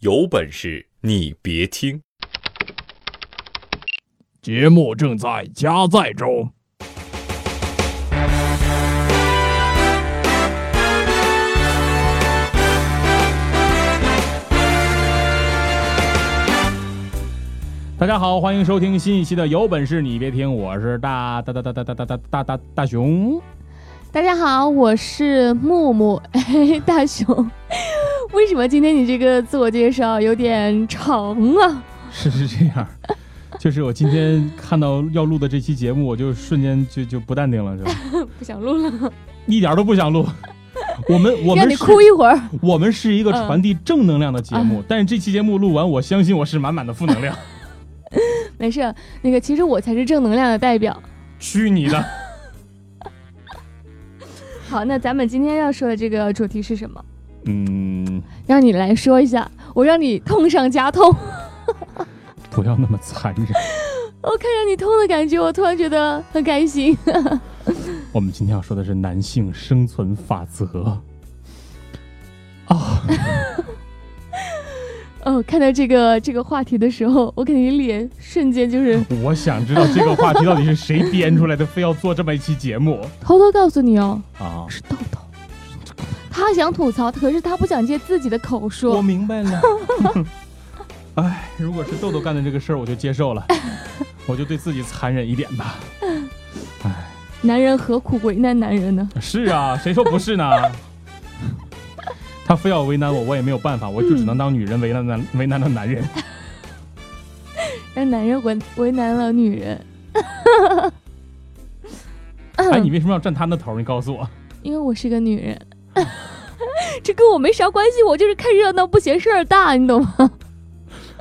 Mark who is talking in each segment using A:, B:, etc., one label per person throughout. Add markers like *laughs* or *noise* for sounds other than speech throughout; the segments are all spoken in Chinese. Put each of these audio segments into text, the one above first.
A: 有本事你别听！
B: 节目正在加载中。大家好，欢迎收听新一期的《有本事你别听》，我是大大大大大大大大大大大熊。
C: 大家好，我是木木。*laughs* 哎，大熊，为什么今天你这个自我介绍有点长啊？
B: 是是这样，就是我今天看到要录的这期节目，我就瞬间就就不淡定了，是吧？*laughs*
C: 不想录了，
B: 一点都不想录。我们我们 *laughs*
C: 让你
B: 是
C: 哭一会儿。
B: 我们是一个传递正能量的节目，
C: 嗯
B: 但是这期节目录完，我相信我是满满的负能量。*laughs*
C: 没事，那个其实我才是正能量的代表。
B: 去你的！
C: 好，那咱们今天要说的这个主题是什么？
B: 嗯，
C: 让你来说一下，我让你痛上加痛。*laughs*
B: 不要那么残忍。
C: 我看着你痛的感觉，我突然觉得很开心。*laughs*
B: 我们今天要说的是男性生存法则。啊，*laughs*
C: 哦，看到这个这个话题的时候，我感觉脸瞬间就是
B: 我想知道这个话题到底是谁编出来的，非要做这么一期节目
C: 偷偷告诉你哦，
B: 啊！
C: 是豆豆。他想吐槽，可是他不想借自己的口说我。
B: 明白了。*laughs* 哎，如果是豆豆干的这个事儿，我就接受了，*laughs* 我就对自己残忍一点吧。哎，
C: 男人何苦为难男人呢？
B: 是啊，谁说不是呢？他非要为难我，我也没有办法，我就只能当女人为难男为难了男人。*laughs*
C: 让男人为为难了女人。
B: 哎，你为什么要站他那头？你告诉我。
C: 因为我是个女人，这跟我没啥关系，我就是看热闹不嫌事儿大，你懂吗？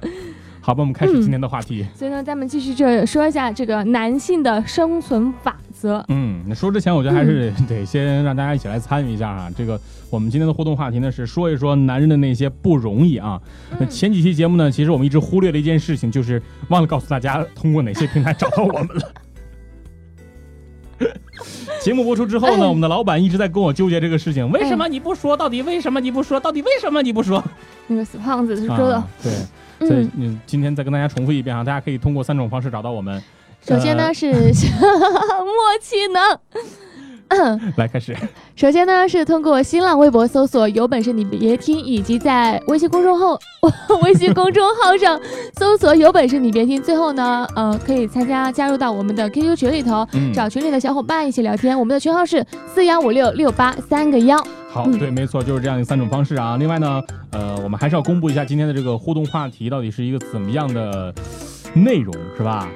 C: *laughs*
B: 好吧，我们开始今天的话题。
C: 所以呢，咱们继续这说一下这个男性的生存法则。
B: 嗯，那说之前，我觉得还是 *laughs* 得先让大家一起来参与一下啊。这个我们今天的互动话题呢是说一说男人的那些不容易啊。那前几期节目呢，其实我们一直忽略了一件事情，就是忘了告诉大家通过哪些平台找到我们了。节目播出之后呢，我们的老板一直在跟我纠结这个事情，为什么你不说？到底为什么你不说？到底为什么你不说？
C: 那个死胖子是说的，
B: 啊、对，所以
C: 嗯，
B: 嗯，今天再跟大家重复一遍啊，大家可以通过三种方式找到我们。
C: 首先呢
B: 呃
C: 是默契呢。
B: 来开始。
C: 首先呢，是通过新浪微博搜索“有本事你别听”，以及在微信公众号 *laughs* 微信公众号上搜索“有本事你别听”。最后呢，呃，可以参加加入到我们的 QQ 群里头，
B: 嗯，
C: 找群里的小伙伴一起聊天。我们的群号是四幺五六六八三个幺。
B: 好，
C: 嗯
B: 对，没错，就是这样的三种方式啊。另外呢，呃，我们还是要公布一下今天的这个互动话题到底是一个怎么样的内容，是吧？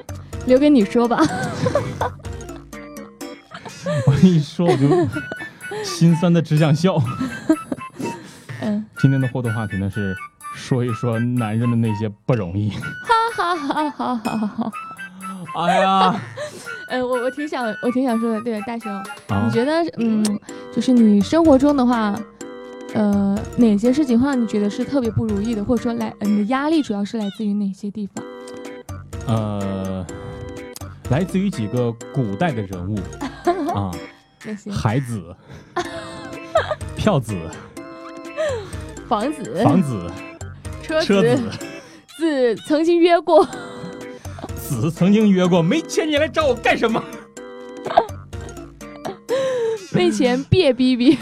C: 留给你说吧。*laughs* *laughs*
B: 我一说我就心酸的只想笑。
C: 嗯，
B: 今天的互动话题呢是说一说男人的那些不容易。
C: 哈哈哈哈哈哈。
B: 哎呀，
C: 呃，我我挺想，我挺想说的。对，大雄，
B: 啊
C: 你觉得，嗯，就是你生活中的话，呃，哪些事情会让你觉得是特别不如意的，或者说来，呃你的压力主要是来自于哪些地方？
B: 呃，来自于几个古代的人物啊，
C: 那些。
B: 海子、*laughs* 票子、
C: 房子、
B: 房子、
C: 车
B: 车子。
C: 子曾经约过，
B: 子曾经约过，没钱你来找我干什么？*laughs*
C: 没钱别逼逼。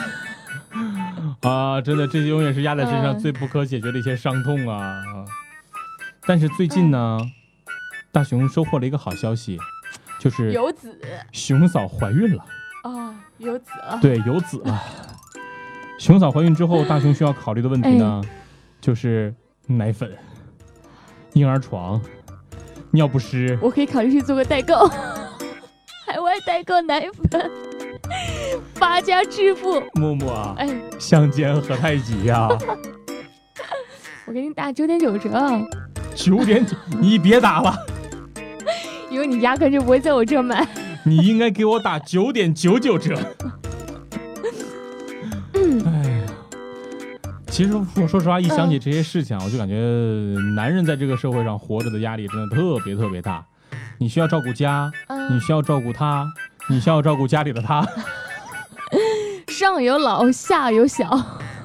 C: *laughs*
B: 啊，真的，这些永远是压在身上
C: 嗯。
B: 最不可解决的一些伤痛啊！但是最近呢，大熊收获了一个好消息，就是
C: 有子
B: 熊嫂怀孕了。
C: 啊，有子了。
B: 对，有子了。熊嫂怀孕之后，大熊需要考虑的问题呢，就是奶粉、婴儿床、尿不湿。
C: 我可以考虑去做个代购，*laughs* 海外代购奶粉，发家致富。
B: 木木啊，
C: 哎，
B: 相煎何太急呀、*laughs*
C: 我给你打九点九折，
B: 九点九，你别打了，
C: 因为你压根就不会在我这买。
B: 你应该给我打九点九九折。哎呀，其实我说实话，一想起这些事情啊，我就感觉男人在这个社会上活着的压力真的特别特别大。你需要照顾家，你
C: 嗯，
B: 需要照顾他，你需要照顾家里的他。
C: 上有老下有小，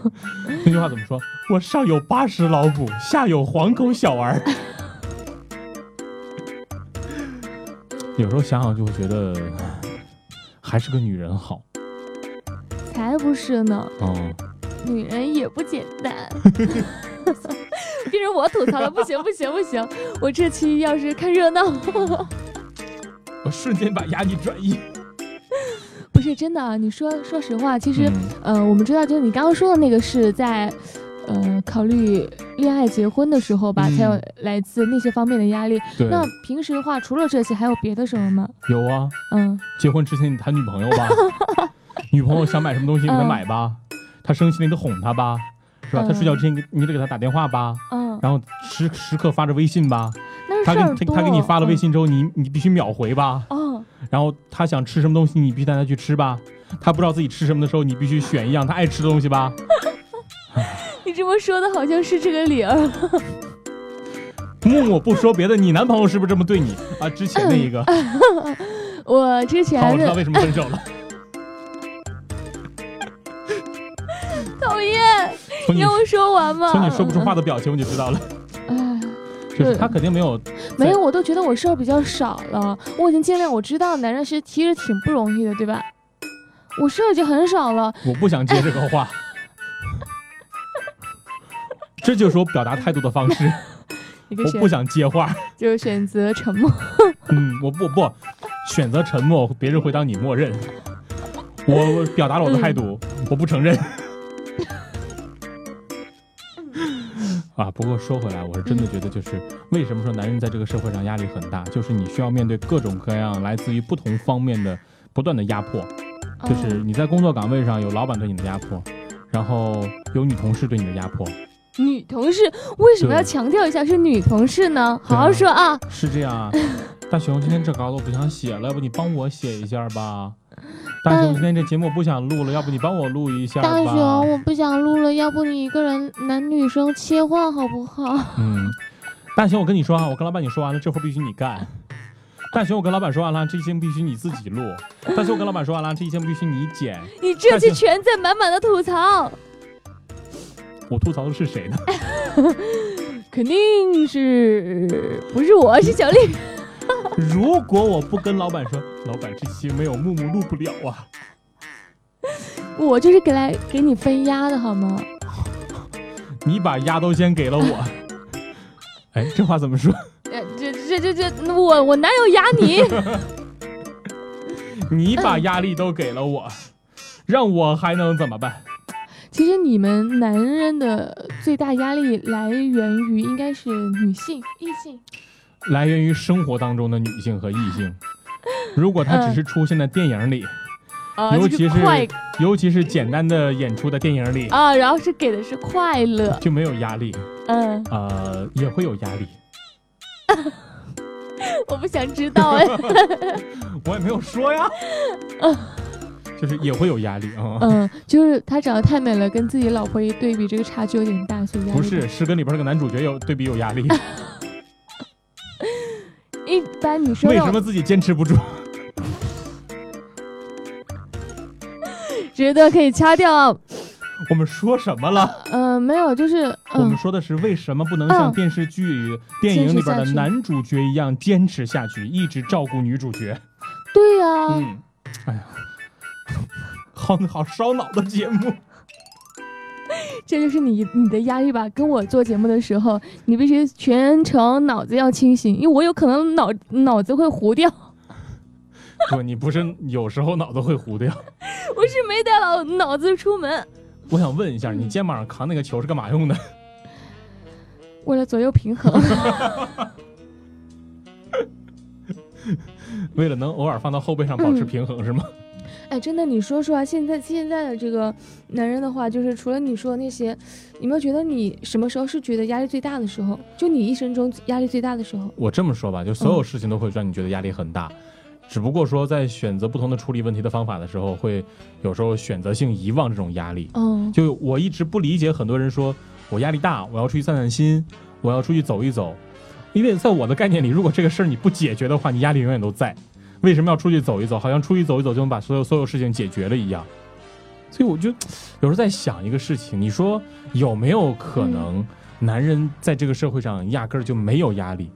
C: *laughs*
B: 那句话怎么说？我上有八十老母，下有黄口小儿。有时候想想就会觉得，还是个女人好。
C: 才不是呢，
B: 嗯，
C: 女人也不简单。*laughs* 变成我吐槽了，不行不行不行！我这期要是看热闹，*laughs*
B: 我瞬间把压力转移。
C: 不是真的啊！你说说实话，其实，
B: 嗯
C: 呃，我们知道，就是你刚刚说的那个是在，呃，考虑恋爱结婚的时候吧，
B: 嗯
C: 才有来自那些方面的压力。
B: 对，
C: 那平时的话，除了这些，还有别的什么吗？
B: 有啊。
C: 嗯，
B: 结婚之前你谈女朋友吧，*laughs* 女朋友想买什么东西你给她买吧，她生气了你得哄她吧，是吧？
C: 嗯
B: 她睡觉之前你你得给她打电话吧，
C: 嗯，
B: 然后时时刻发着微信吧，
C: 那
B: 她给。她她给你发了微
C: 嗯，
B: 信之后，你你必须秒回吧，
C: 哦，
B: 然后她想吃什么东西你必须带她去吃吧，*laughs* 她不知道自己吃什么的时候，你必须选一样她爱吃的东西吧。*laughs*
C: 你这么说的好像是这个理儿。*laughs*
B: 木木不说别的，你男朋友是不是这么对你啊？之前那一个，*laughs*
C: 我之，前的
B: 我知道为什么分手了。*laughs*
C: 讨厌，
B: 你
C: 你让我说完嘛。
B: 从你说不出话的表情我就知道了，
C: 哎，
B: 就是他肯定没有
C: 没有，我都觉得我事儿比较少了。我已经尽量，我知道男人是其实挺不容易的，对吧？我事儿已经很少了。
B: 我不想接这个话，这就是我表达态度的方式。*laughs* 我不想接话，
C: 就选择沉默。*laughs*
B: 嗯，我不不选择沉默，别人会当你默认。我我表达了我的态度，我不承认。*laughs* 啊，不过说回来，我是真的觉得，就是为什么说男人在这个社会上压力很大，就是你需要面对各种各样来自于不同方面的不断的压迫。就是
C: 哦
B: 你在工作岗位上有老板对你的压迫，然后有女同事对你的压迫，
C: 女同事为什么要强调一下是女同事呢？好好说啊。
B: 是这样啊。*laughs* 大熊，今天这稿子我不想写了，要不你帮我写一下吧？大熊，今天这节目我不想录了，要不你帮我录一下吧？
C: 大熊，我不想录了，要不你一个人男女生切换好不好？
B: 嗯，大熊，我跟你说啊，我跟老板你说完了，这活必须你干。大熊，我跟老板说完了，这期节目必须你自己录。大熊，我跟老板说完了，这期节目必须你剪。*laughs*
C: 你这期全在满满的吐槽，
B: 我吐槽的是谁呢？*laughs*
C: 肯定是不是我是小丽？*laughs*
B: 如果我不跟老板说，老板这期没有木木录不了啊。
C: 我就是给来给你分压的好吗？*laughs*
B: 你把压都先给了我。哎，这话怎么说？
C: 呃，这这这这，我我哪有压你？
B: 你把压力都给了我，让我还能怎么办？
C: 其实你们男人的最大压力来源于应该是女性、异性。
B: 来源于生活当中的女性和异性。如果她只是出现在电影里，
C: 啊，
B: 尤其是尤其是简单的演出的电影里，
C: 啊，然后是给的是快乐，
B: 就没有压力，
C: 嗯，
B: 呃，也会有压力。*laughs*
C: 我不想知道哎，*laughs*
B: 我也没有说呀，*laughs* 就是也会有压力啊。
C: 嗯，就是他长得太美了，跟自己老婆一对比，这个差距有点大，所以压力
B: 不是，是跟里边那个男主角有对比有压力。*laughs*
C: 一般女生
B: 为什么自己坚持不住？*laughs*
C: 觉得可以掐掉，
B: 我们说什么了？
C: 嗯，没有，就是嗯，
B: 我们说的是为什么不能像
C: 嗯
B: 电视剧、电影里边的男主角一样坚持下去，一直照顾女主角？
C: 对呀，
B: 嗯，哎呀，好好烧脑的节目。*laughs*
C: 这就是你你的压力吧？跟我做节目的时候，你必须全程脑子要清醒，因为我有可能脑脑子会糊掉。
B: 不，你不是有时候脑子会糊掉。*laughs*
C: 我是没带脑脑子出门，
B: 我想问一下，
C: 嗯
B: 你肩膀上扛那个球是干嘛用的？*laughs*
C: 为了左右平衡。
B: 为了能偶尔放到后背上保持平衡是吗？
C: 哎，真的，你说说啊，现在现在的这个男人的话，就是除了你说的那些，有没有觉得你什么时候是觉得压力最大的时候？就你一生中压力最大的时候？
B: 我这么说吧，就所有事情都会让你觉得压力很大，只不过说在选择不同的处理问题的方法的时候，会有时候选择性遗忘这种压力。
C: 嗯，
B: 就我一直不理解很多人说我压力大，我要出去散散心，我要出去走一走，因为在我的概念里，如果这个事儿你不解决的话，你压力永远都在。为什么要出去走一走？好像出去走一走就能把所有所有事情解决了一样。所以我就有时候在想一个事情，你说有没有可能男人在这个社会上压根儿就没有压力？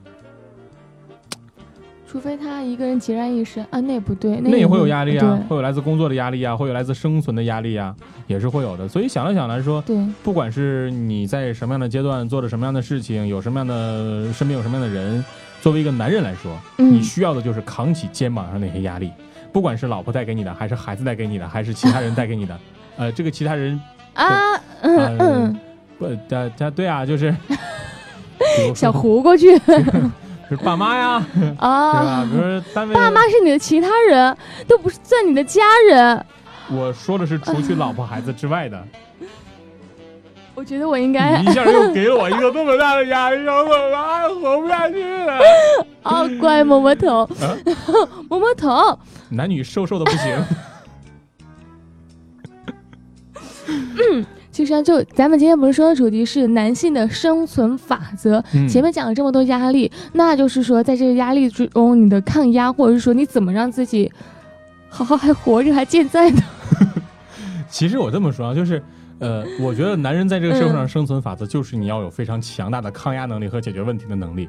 C: 除非他一个人孑然一身啊，那也不对，
B: 那也会有压力啊，会有来自工作的压力啊，会有来自生存的压力啊，也是会有的。所以想了想来说，
C: 对，
B: 不管是你在什么样的阶段做着什么样的事情，有什么样的身边有什么样的人，作为一个男人来说，
C: 嗯
B: 你需要的就是扛起肩膀上那些压力，不管是老婆带给你的，还是孩子带给你的，还是其他人带给你的，*laughs* 呃，这个其他人
C: 啊，嗯
B: 不，他他对啊，就是，*laughs*
C: 想糊过去 *laughs*
B: 是爸妈呀，对吧？
C: 啊
B: 比。如说单位，
C: 爸妈是你的其他人，都不是算你的家人。
B: 我说的是除去老婆孩子之外的。
C: 我觉得我应该
B: 一下又给了我一个这么大的压力，让我啊活不下去了。*laughs*
C: 哦，乖，摸摸头，
B: 啊 *laughs*
C: 摸摸头。
B: 男女瘦瘦的不行。*laughs*
C: 嗯其实啊，就咱们今天不是说的主题是男性的生存法则，
B: 嗯
C: 前面讲了这么多压力，那就是说在这个压力之中，你的抗压，或者是说你怎么让自己好好还活着还健在呢？
B: 其实我这么说啊，就是，呃，我觉得男人在这个社会上
C: 嗯
B: 生存法则就是你要有非常强大的抗压能力和解决问题的能力。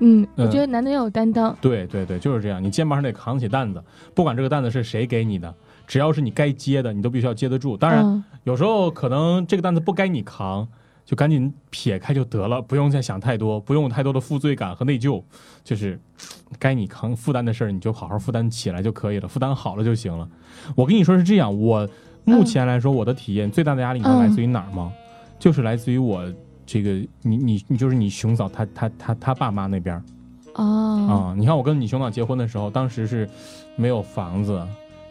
C: 嗯，我
B: 嗯
C: 觉得男的要有担当。
B: 对对对，就是这样。你肩膀上得扛起担子，不管这个担子是谁给你的，只要是你该接的，你都必须要接得住。当然，
C: 嗯
B: 有时候可能这个担子不该你扛，就赶紧撇开就得了，不用再想太多，不用有太多的负罪感和内疚，就是该你扛负担的事儿，你就好好负担起来就可以了，负担好了就行了。我跟你说是这样，我目前来说，我的体验最大的压力，你知道
C: 嗯
B: 来自于哪儿吗？就是来自于我这个你你你就是你熊嫂她她她她爸妈那边啊、你看我跟你熊嫂结婚的时候，当时是没有房子，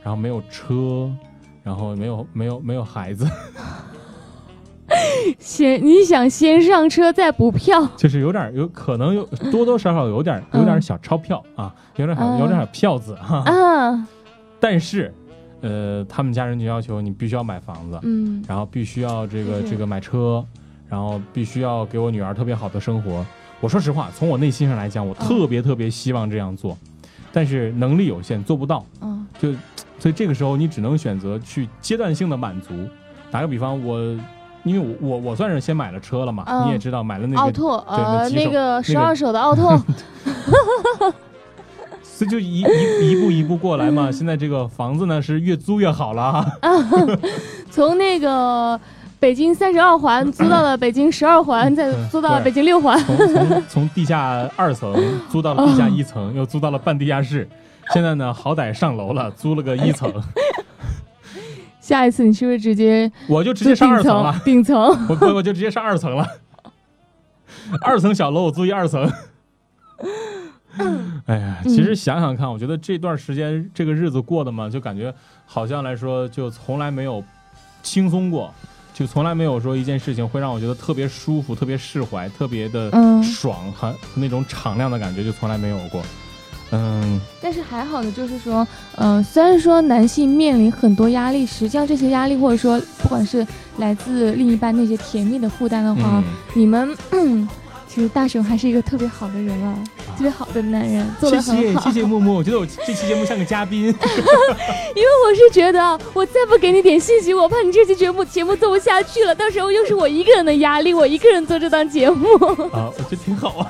B: 然后没有车。然后没有没有没有孩子，*laughs*
C: 先你想先上车再补票，
B: 就是有点有可能有多多少少有点有点小钞票啊，有点有点票子哈、
C: 啊，
B: 但是，呃，他们家人就要求你必须要买房子，
C: 嗯
B: 然后必须要这个这个买车，然后必须要给我女儿特别好的生活。我说实话，从我内心上来讲，我特别特别希望这样做，但是能力有限，做不到。
C: 嗯
B: 就所以这个时候你只能选择去阶段性的满足。打个比方，我因为我我我算是先买了车了嘛，
C: 嗯
B: 你也知道买了那个，
C: 奥拓，呃，那个十二手的奥拓 *laughs* *laughs*
B: 所以就一一一步一步过来嘛。现在这个房子呢是越租越好了啊，*laughs*
C: 从那个北京三十二环租到了北京十二环，再
B: 嗯
C: 租到了北京六环。
B: 从从从地下二层租到了地下一层，又租到了半地下室。现在呢，好歹上楼了，租了个一层，*laughs*
C: 下一次你是不是直接
B: 我就直接上二层了？。
C: 顶层，
B: 我我我 *laughs* 就直接上二层了，二层小楼我租一二层。哎呀，其实想想看，我觉得这段时间这个日子过的嘛，就感觉好像来说就从来没有轻松过，就从来没有说一件事情会让我觉得特别舒服、特别释怀、特别的
C: 嗯。
B: 爽很那种敞亮的感觉，就从来没有过。嗯，
C: 但是还好的就是说，呃，虽然说男性面临很多压力，实际上这些压力或者说不管是来自另一半那些甜蜜的负担的话，
B: 嗯。
C: 你们。其实大雄还是一个特别好的人啊，特别好的男人，做
B: 谢
C: 的很好。
B: 谢谢谢木木，*laughs* 我觉得我这期节目像个嘉宾。
C: 因为我是觉得，我再不给你点信息，我怕你这期节目节目做不下去了，到时候又是我一个人的压力，我一个人做这档节目，
B: 啊，我觉得挺好啊。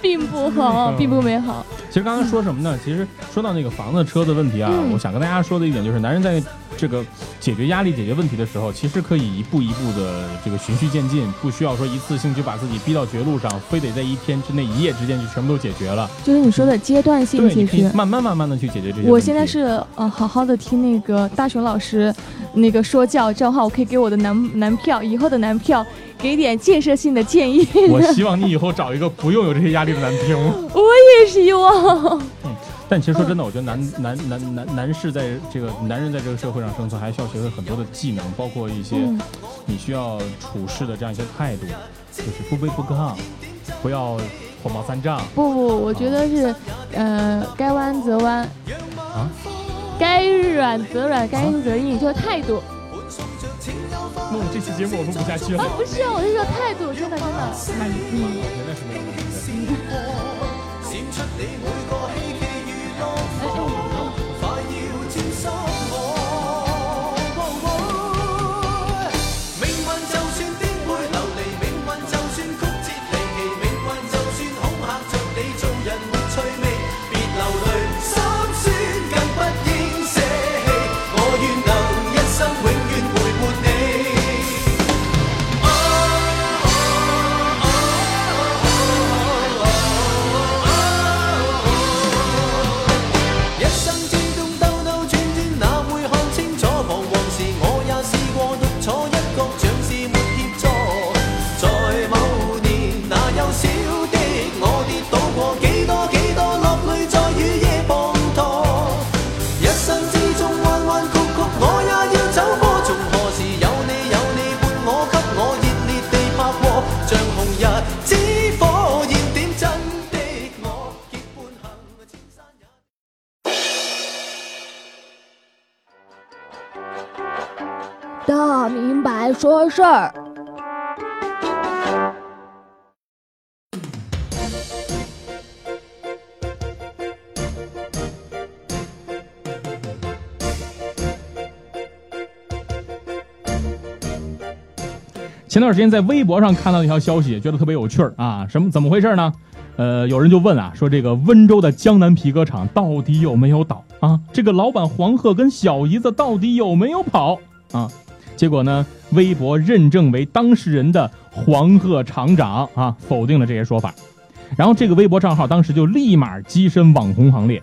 C: 并不好，
B: 嗯
C: 并不美好。
B: 其实刚才说什么呢？其实说到那个房子、车的问题啊，
C: 嗯
B: 我想跟大家说的一点就是，男人在这个解决压力、解决问题的时候，其实可以一步一步的这个循序渐进，不需要说一次性就把自己逼到绝路上，非得在一天之内、一夜之间就全部都解决了。
C: 就是你说的阶段性
B: 对，
C: 解决。
B: 慢慢慢慢的去解决这些问题。
C: 我现在是呃好好的听那个大熊老师那个说教，这样的话我可以给我的男男票以后的男票给点建设性的建议。
B: 我希望你以后找一个不用有这些压力的男朋友。*laughs*
C: 我也希望。
B: 但其实说真的，我觉得男男男男男士在这个男人在这个社会上生存，还需要学会很多的技能，包括一些
C: 嗯
B: 你需要处事的这样一些态度，就是不卑不亢，不要火冒三丈。
C: 不不，我觉得是，呃，该弯则弯，
B: 啊
C: 该软则软，该硬则硬，就是态度。
B: 那我这期节目我录不下去了
C: 啊，，不是啊，我是说态度，真的真的。
B: 那你嗯，真的是没有问题的。
C: 哎哎事儿。
B: 前段时间在微博上看到一条消息，觉得特别有趣儿啊！什么怎么回事呢？呃，有人就问啊，说这个温州的江南皮革厂到底有没有倒啊？这个老板黄鹤跟小姨子到底有没有跑啊？结果呢，微博认证为当事人的黄鹤厂长啊，否定了这些说法。然后这个微博账号当时就立马跻身网红行列。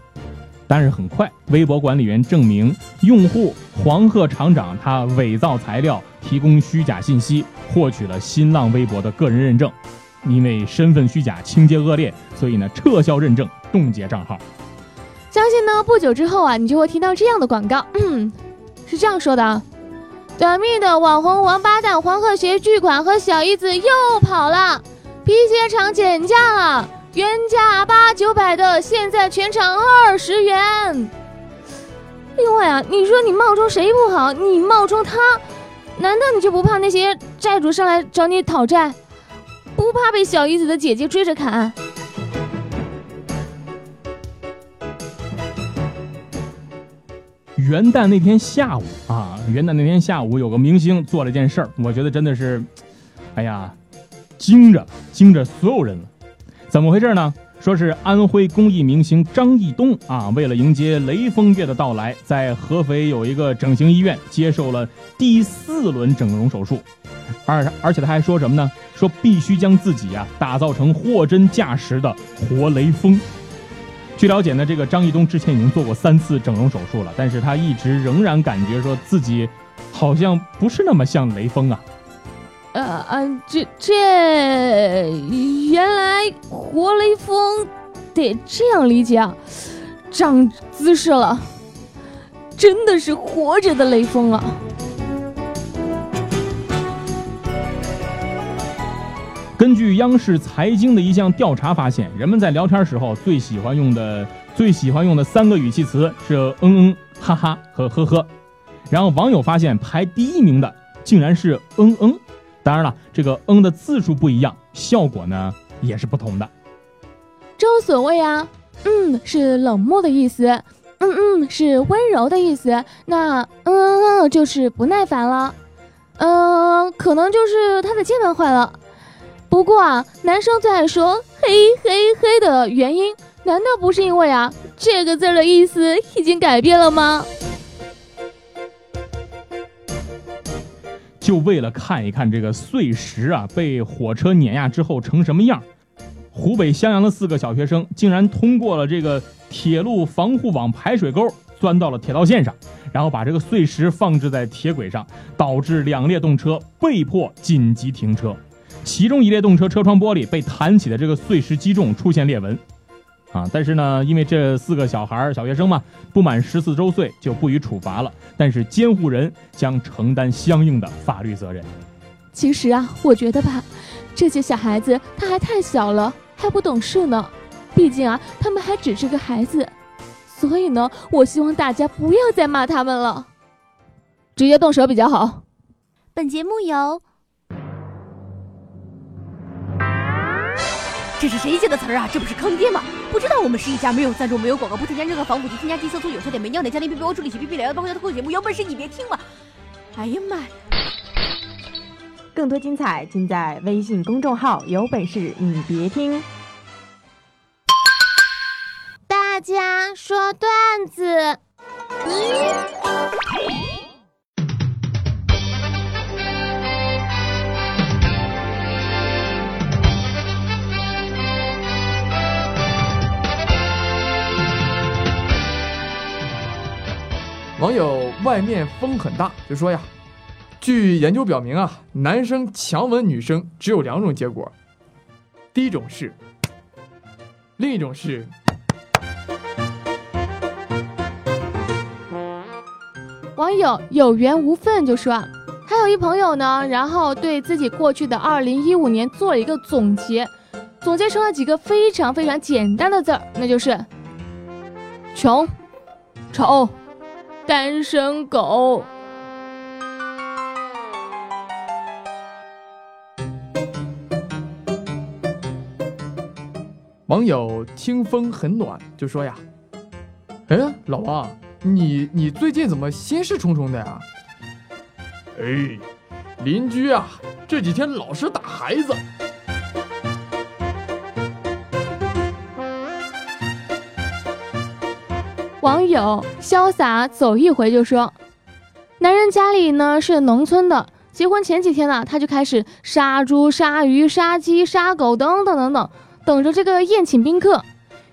B: 但是很快，微博管理员证明用户黄鹤厂长他伪造材料，提供虚假信息，获取了新浪微博的个人认证。因为身份虚假、情节恶劣，所以呢撤销认证，冻结账号。
C: 相信呢，不久之后啊，你就会听到这样的广告，嗯，是这样说的啊：短命的网红王八蛋黄鹤学巨款和小姨子又跑了，皮鞋厂减价了。原价八九百的，现在全场二十元。另外啊，你说你冒充谁不好？你冒充他，难道你就不怕那些债主上来找你讨债？不怕被小姨子的姐姐追着砍？
B: 元旦那天下午啊，元旦那天下午有个明星做了一件事儿，我觉得真的是，哎呀，惊着惊着所有人了。怎么回事呢？说是安徽公益明星张艺东啊，为了迎接雷锋月的到来，在合肥有一个整形医院接受了第四轮整容手术，而而且他还说什么呢？说必须将自己啊打造成货真价实的活雷锋。据了解呢，这个张艺东之前已经做过三次整容手术了，但是他一直仍然感觉说自己好像不是那么像雷锋啊。
C: 呃嗯，这这原来活雷锋得这样理解啊，长姿势了，真的是活着的雷锋啊！
B: 根据央视财经的一项调查发现，人们在聊天时候最喜欢用的最喜欢用的三个语气词是嗯嗯、哈哈和呵呵，然后网友发现排第一名的竟然是嗯嗯。当然了，这个“嗯”的字数不一样，效果呢也是不同的。
C: 正所谓啊，“嗯”是冷漠的意思，“嗯嗯”是温柔的意思，那“嗯嗯嗯”就是不耐烦了。嗯，可能就是他的键盘坏了。不过啊，男生最爱说“嘿嘿嘿”的原因，难道不是因为啊这个字的意思已经改变了吗？
B: 就为了看一看这个碎石啊被火车碾压之后成什么样，湖北襄阳的四个小学生竟然通过了这个铁路防护网排水沟，钻到了铁道线上，然后把这个碎石放置在铁轨上，导致两列动车被迫紧急停车，其中一列动车车窗玻璃被弹起的这个碎石击中，出现裂纹。啊，但是呢，因为这四个小孩小学生嘛，不满十四周岁就不予处罚了，但是监护人将承担相应的法律责任。
C: 其实啊，我觉得吧，这些小孩子他还太小了，还不懂事呢。毕竟啊，他们还只是个孩子，所以呢，我希望大家不要再骂他们了，直接动手比较好。
D: 本节目由。这是谁写的词儿啊？这不是坑爹吗？不知道我们是一家没有赞助、没有广告、不添加任何防腐剂、添加剂、色素、有色点、没尿点、加点 B B 帮助理气、B B 疗包括脱口节目，有本事你别听嘛！哎呀妈呀！
E: 更多精彩尽在微信公众号“有本事你别听”。
C: 大家说段子。
F: 网友外面风很大就说呀，据研究表明啊，男生强吻女生只有两种结果，第一种是，另一种是。
C: 网友有缘无分就说，还有一朋友呢，然后对自己过去的二零一五年做了一个总结，总结成了几个非常非常简单的字儿，那就是穷、丑、单身狗。
F: 网友听风很暖就说呀：“哎，老王，你你最近怎么心事重重的呀？”哎，邻居啊，这几天老是打孩子。
C: 网友潇洒走一回就说，男人家里呢是农村的，结婚前几天呢，他就开始杀猪、杀鱼、杀鸡、杀狗等等等等，等着这个宴请宾客。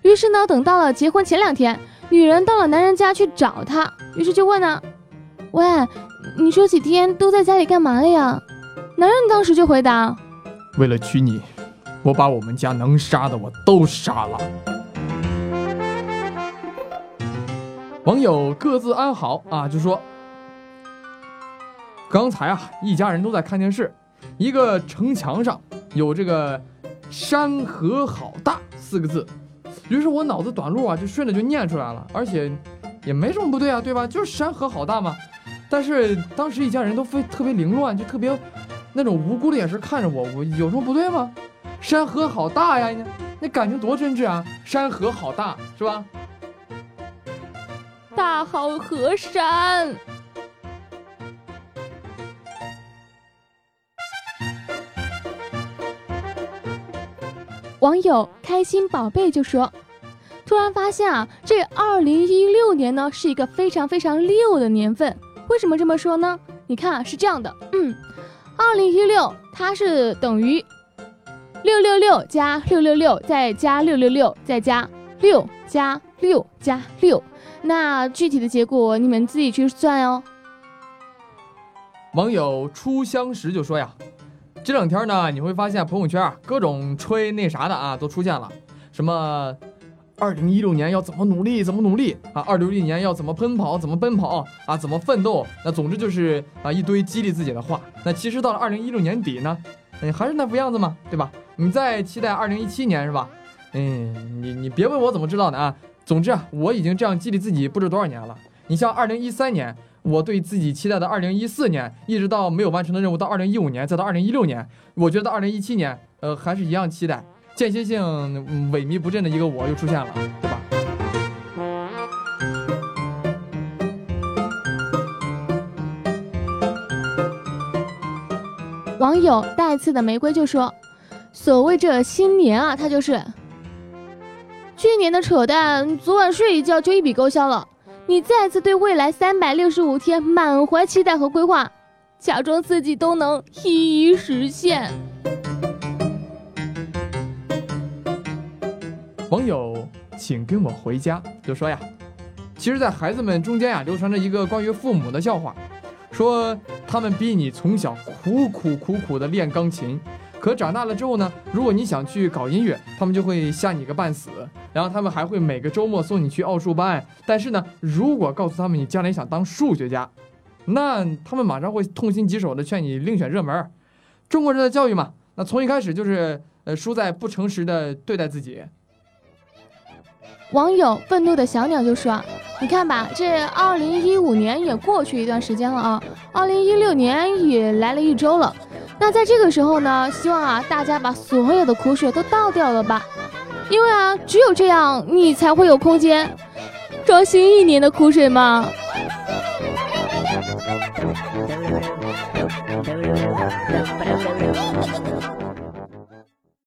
C: 于是呢，等到了结婚前两天，女人到了男人家去找他，于是就问呢，喂，你这几天都在家里干嘛了呀？男人当时就回答，
F: 为了娶你，我把我们家能杀的我都杀了。网友各自安好啊，就说刚才啊，一家人都在看电视，一个城墙上有这个“山河好大”四个字，于是我脑子短路啊，就顺着就念出来了，而且也没什么不对啊，对吧？就是山河好大嘛。但是当时一家人都非特别凌乱，就特别那种无辜的眼神看着我，我有什么不对吗？山河好大呀，那感情多真挚啊！山河好大，是吧？
C: 大好河山。网友开心宝贝就说：“突然发现啊，这二零一六年呢是一个非常非常六的年份。为什么这么说呢？你看啊，是这样的，嗯，二零一六它是等于六六六加六六六再加六六六再加六加六加六。那具体的结果你们自己去算哦。
F: 网友初相识就说呀，这两天呢，你会发现朋友圈啊，各种吹那啥的啊，都出现了，什么二零一六年要怎么努力，怎么努力啊，二零一六年要怎么奔跑，怎么奔跑啊，怎么奋斗，那总之就是啊一堆激励自己的话。那其实到了二零一六年底呢，嗯，还是那副样子嘛，对吧？你再期待二零一七年是吧？嗯，你你别问我怎么知道的啊。总之啊，我已经这样激励自己不知多少年了。你像二零一三年，我对自己期待的二零一四年，一直到没有完成的任务到二零一五年，再到二零一六年，我觉得二零一七年，呃，还是一样期待。间歇性萎靡不振的一个我又出现了，对吧？
C: 网友带刺的玫瑰就说：“所谓这新年啊，它就是去年的扯淡，昨晚睡一觉就一笔勾销了。你再次对未来三百六十五天满怀期待和规划，假装自己都能一一实现。”
F: 网友请跟我回家就说呀，其实，在孩子们中间呀，流传着一个关于父母的笑话，说他们逼你从小苦苦苦苦的练钢琴，可长大了之后呢，如果你想去搞音乐，他们就会吓你个半死，然后他们还会每个周末送你去奥数班，但是呢，如果告诉他们你将来想当数学家，那他们马上会痛心疾首的劝你另选热门。中国人的教育嘛，那从一开始就是呃输在不诚实的对待自己。
C: 网友愤怒的小鸟就说：“你看吧，这二零一五年也过去一段时间了啊，二零一六年也来了一周了。那在这个时候呢希望啊大家把所有的苦水都倒掉了吧。因为啊只有这样你才会有空间装新一年的苦水嘛。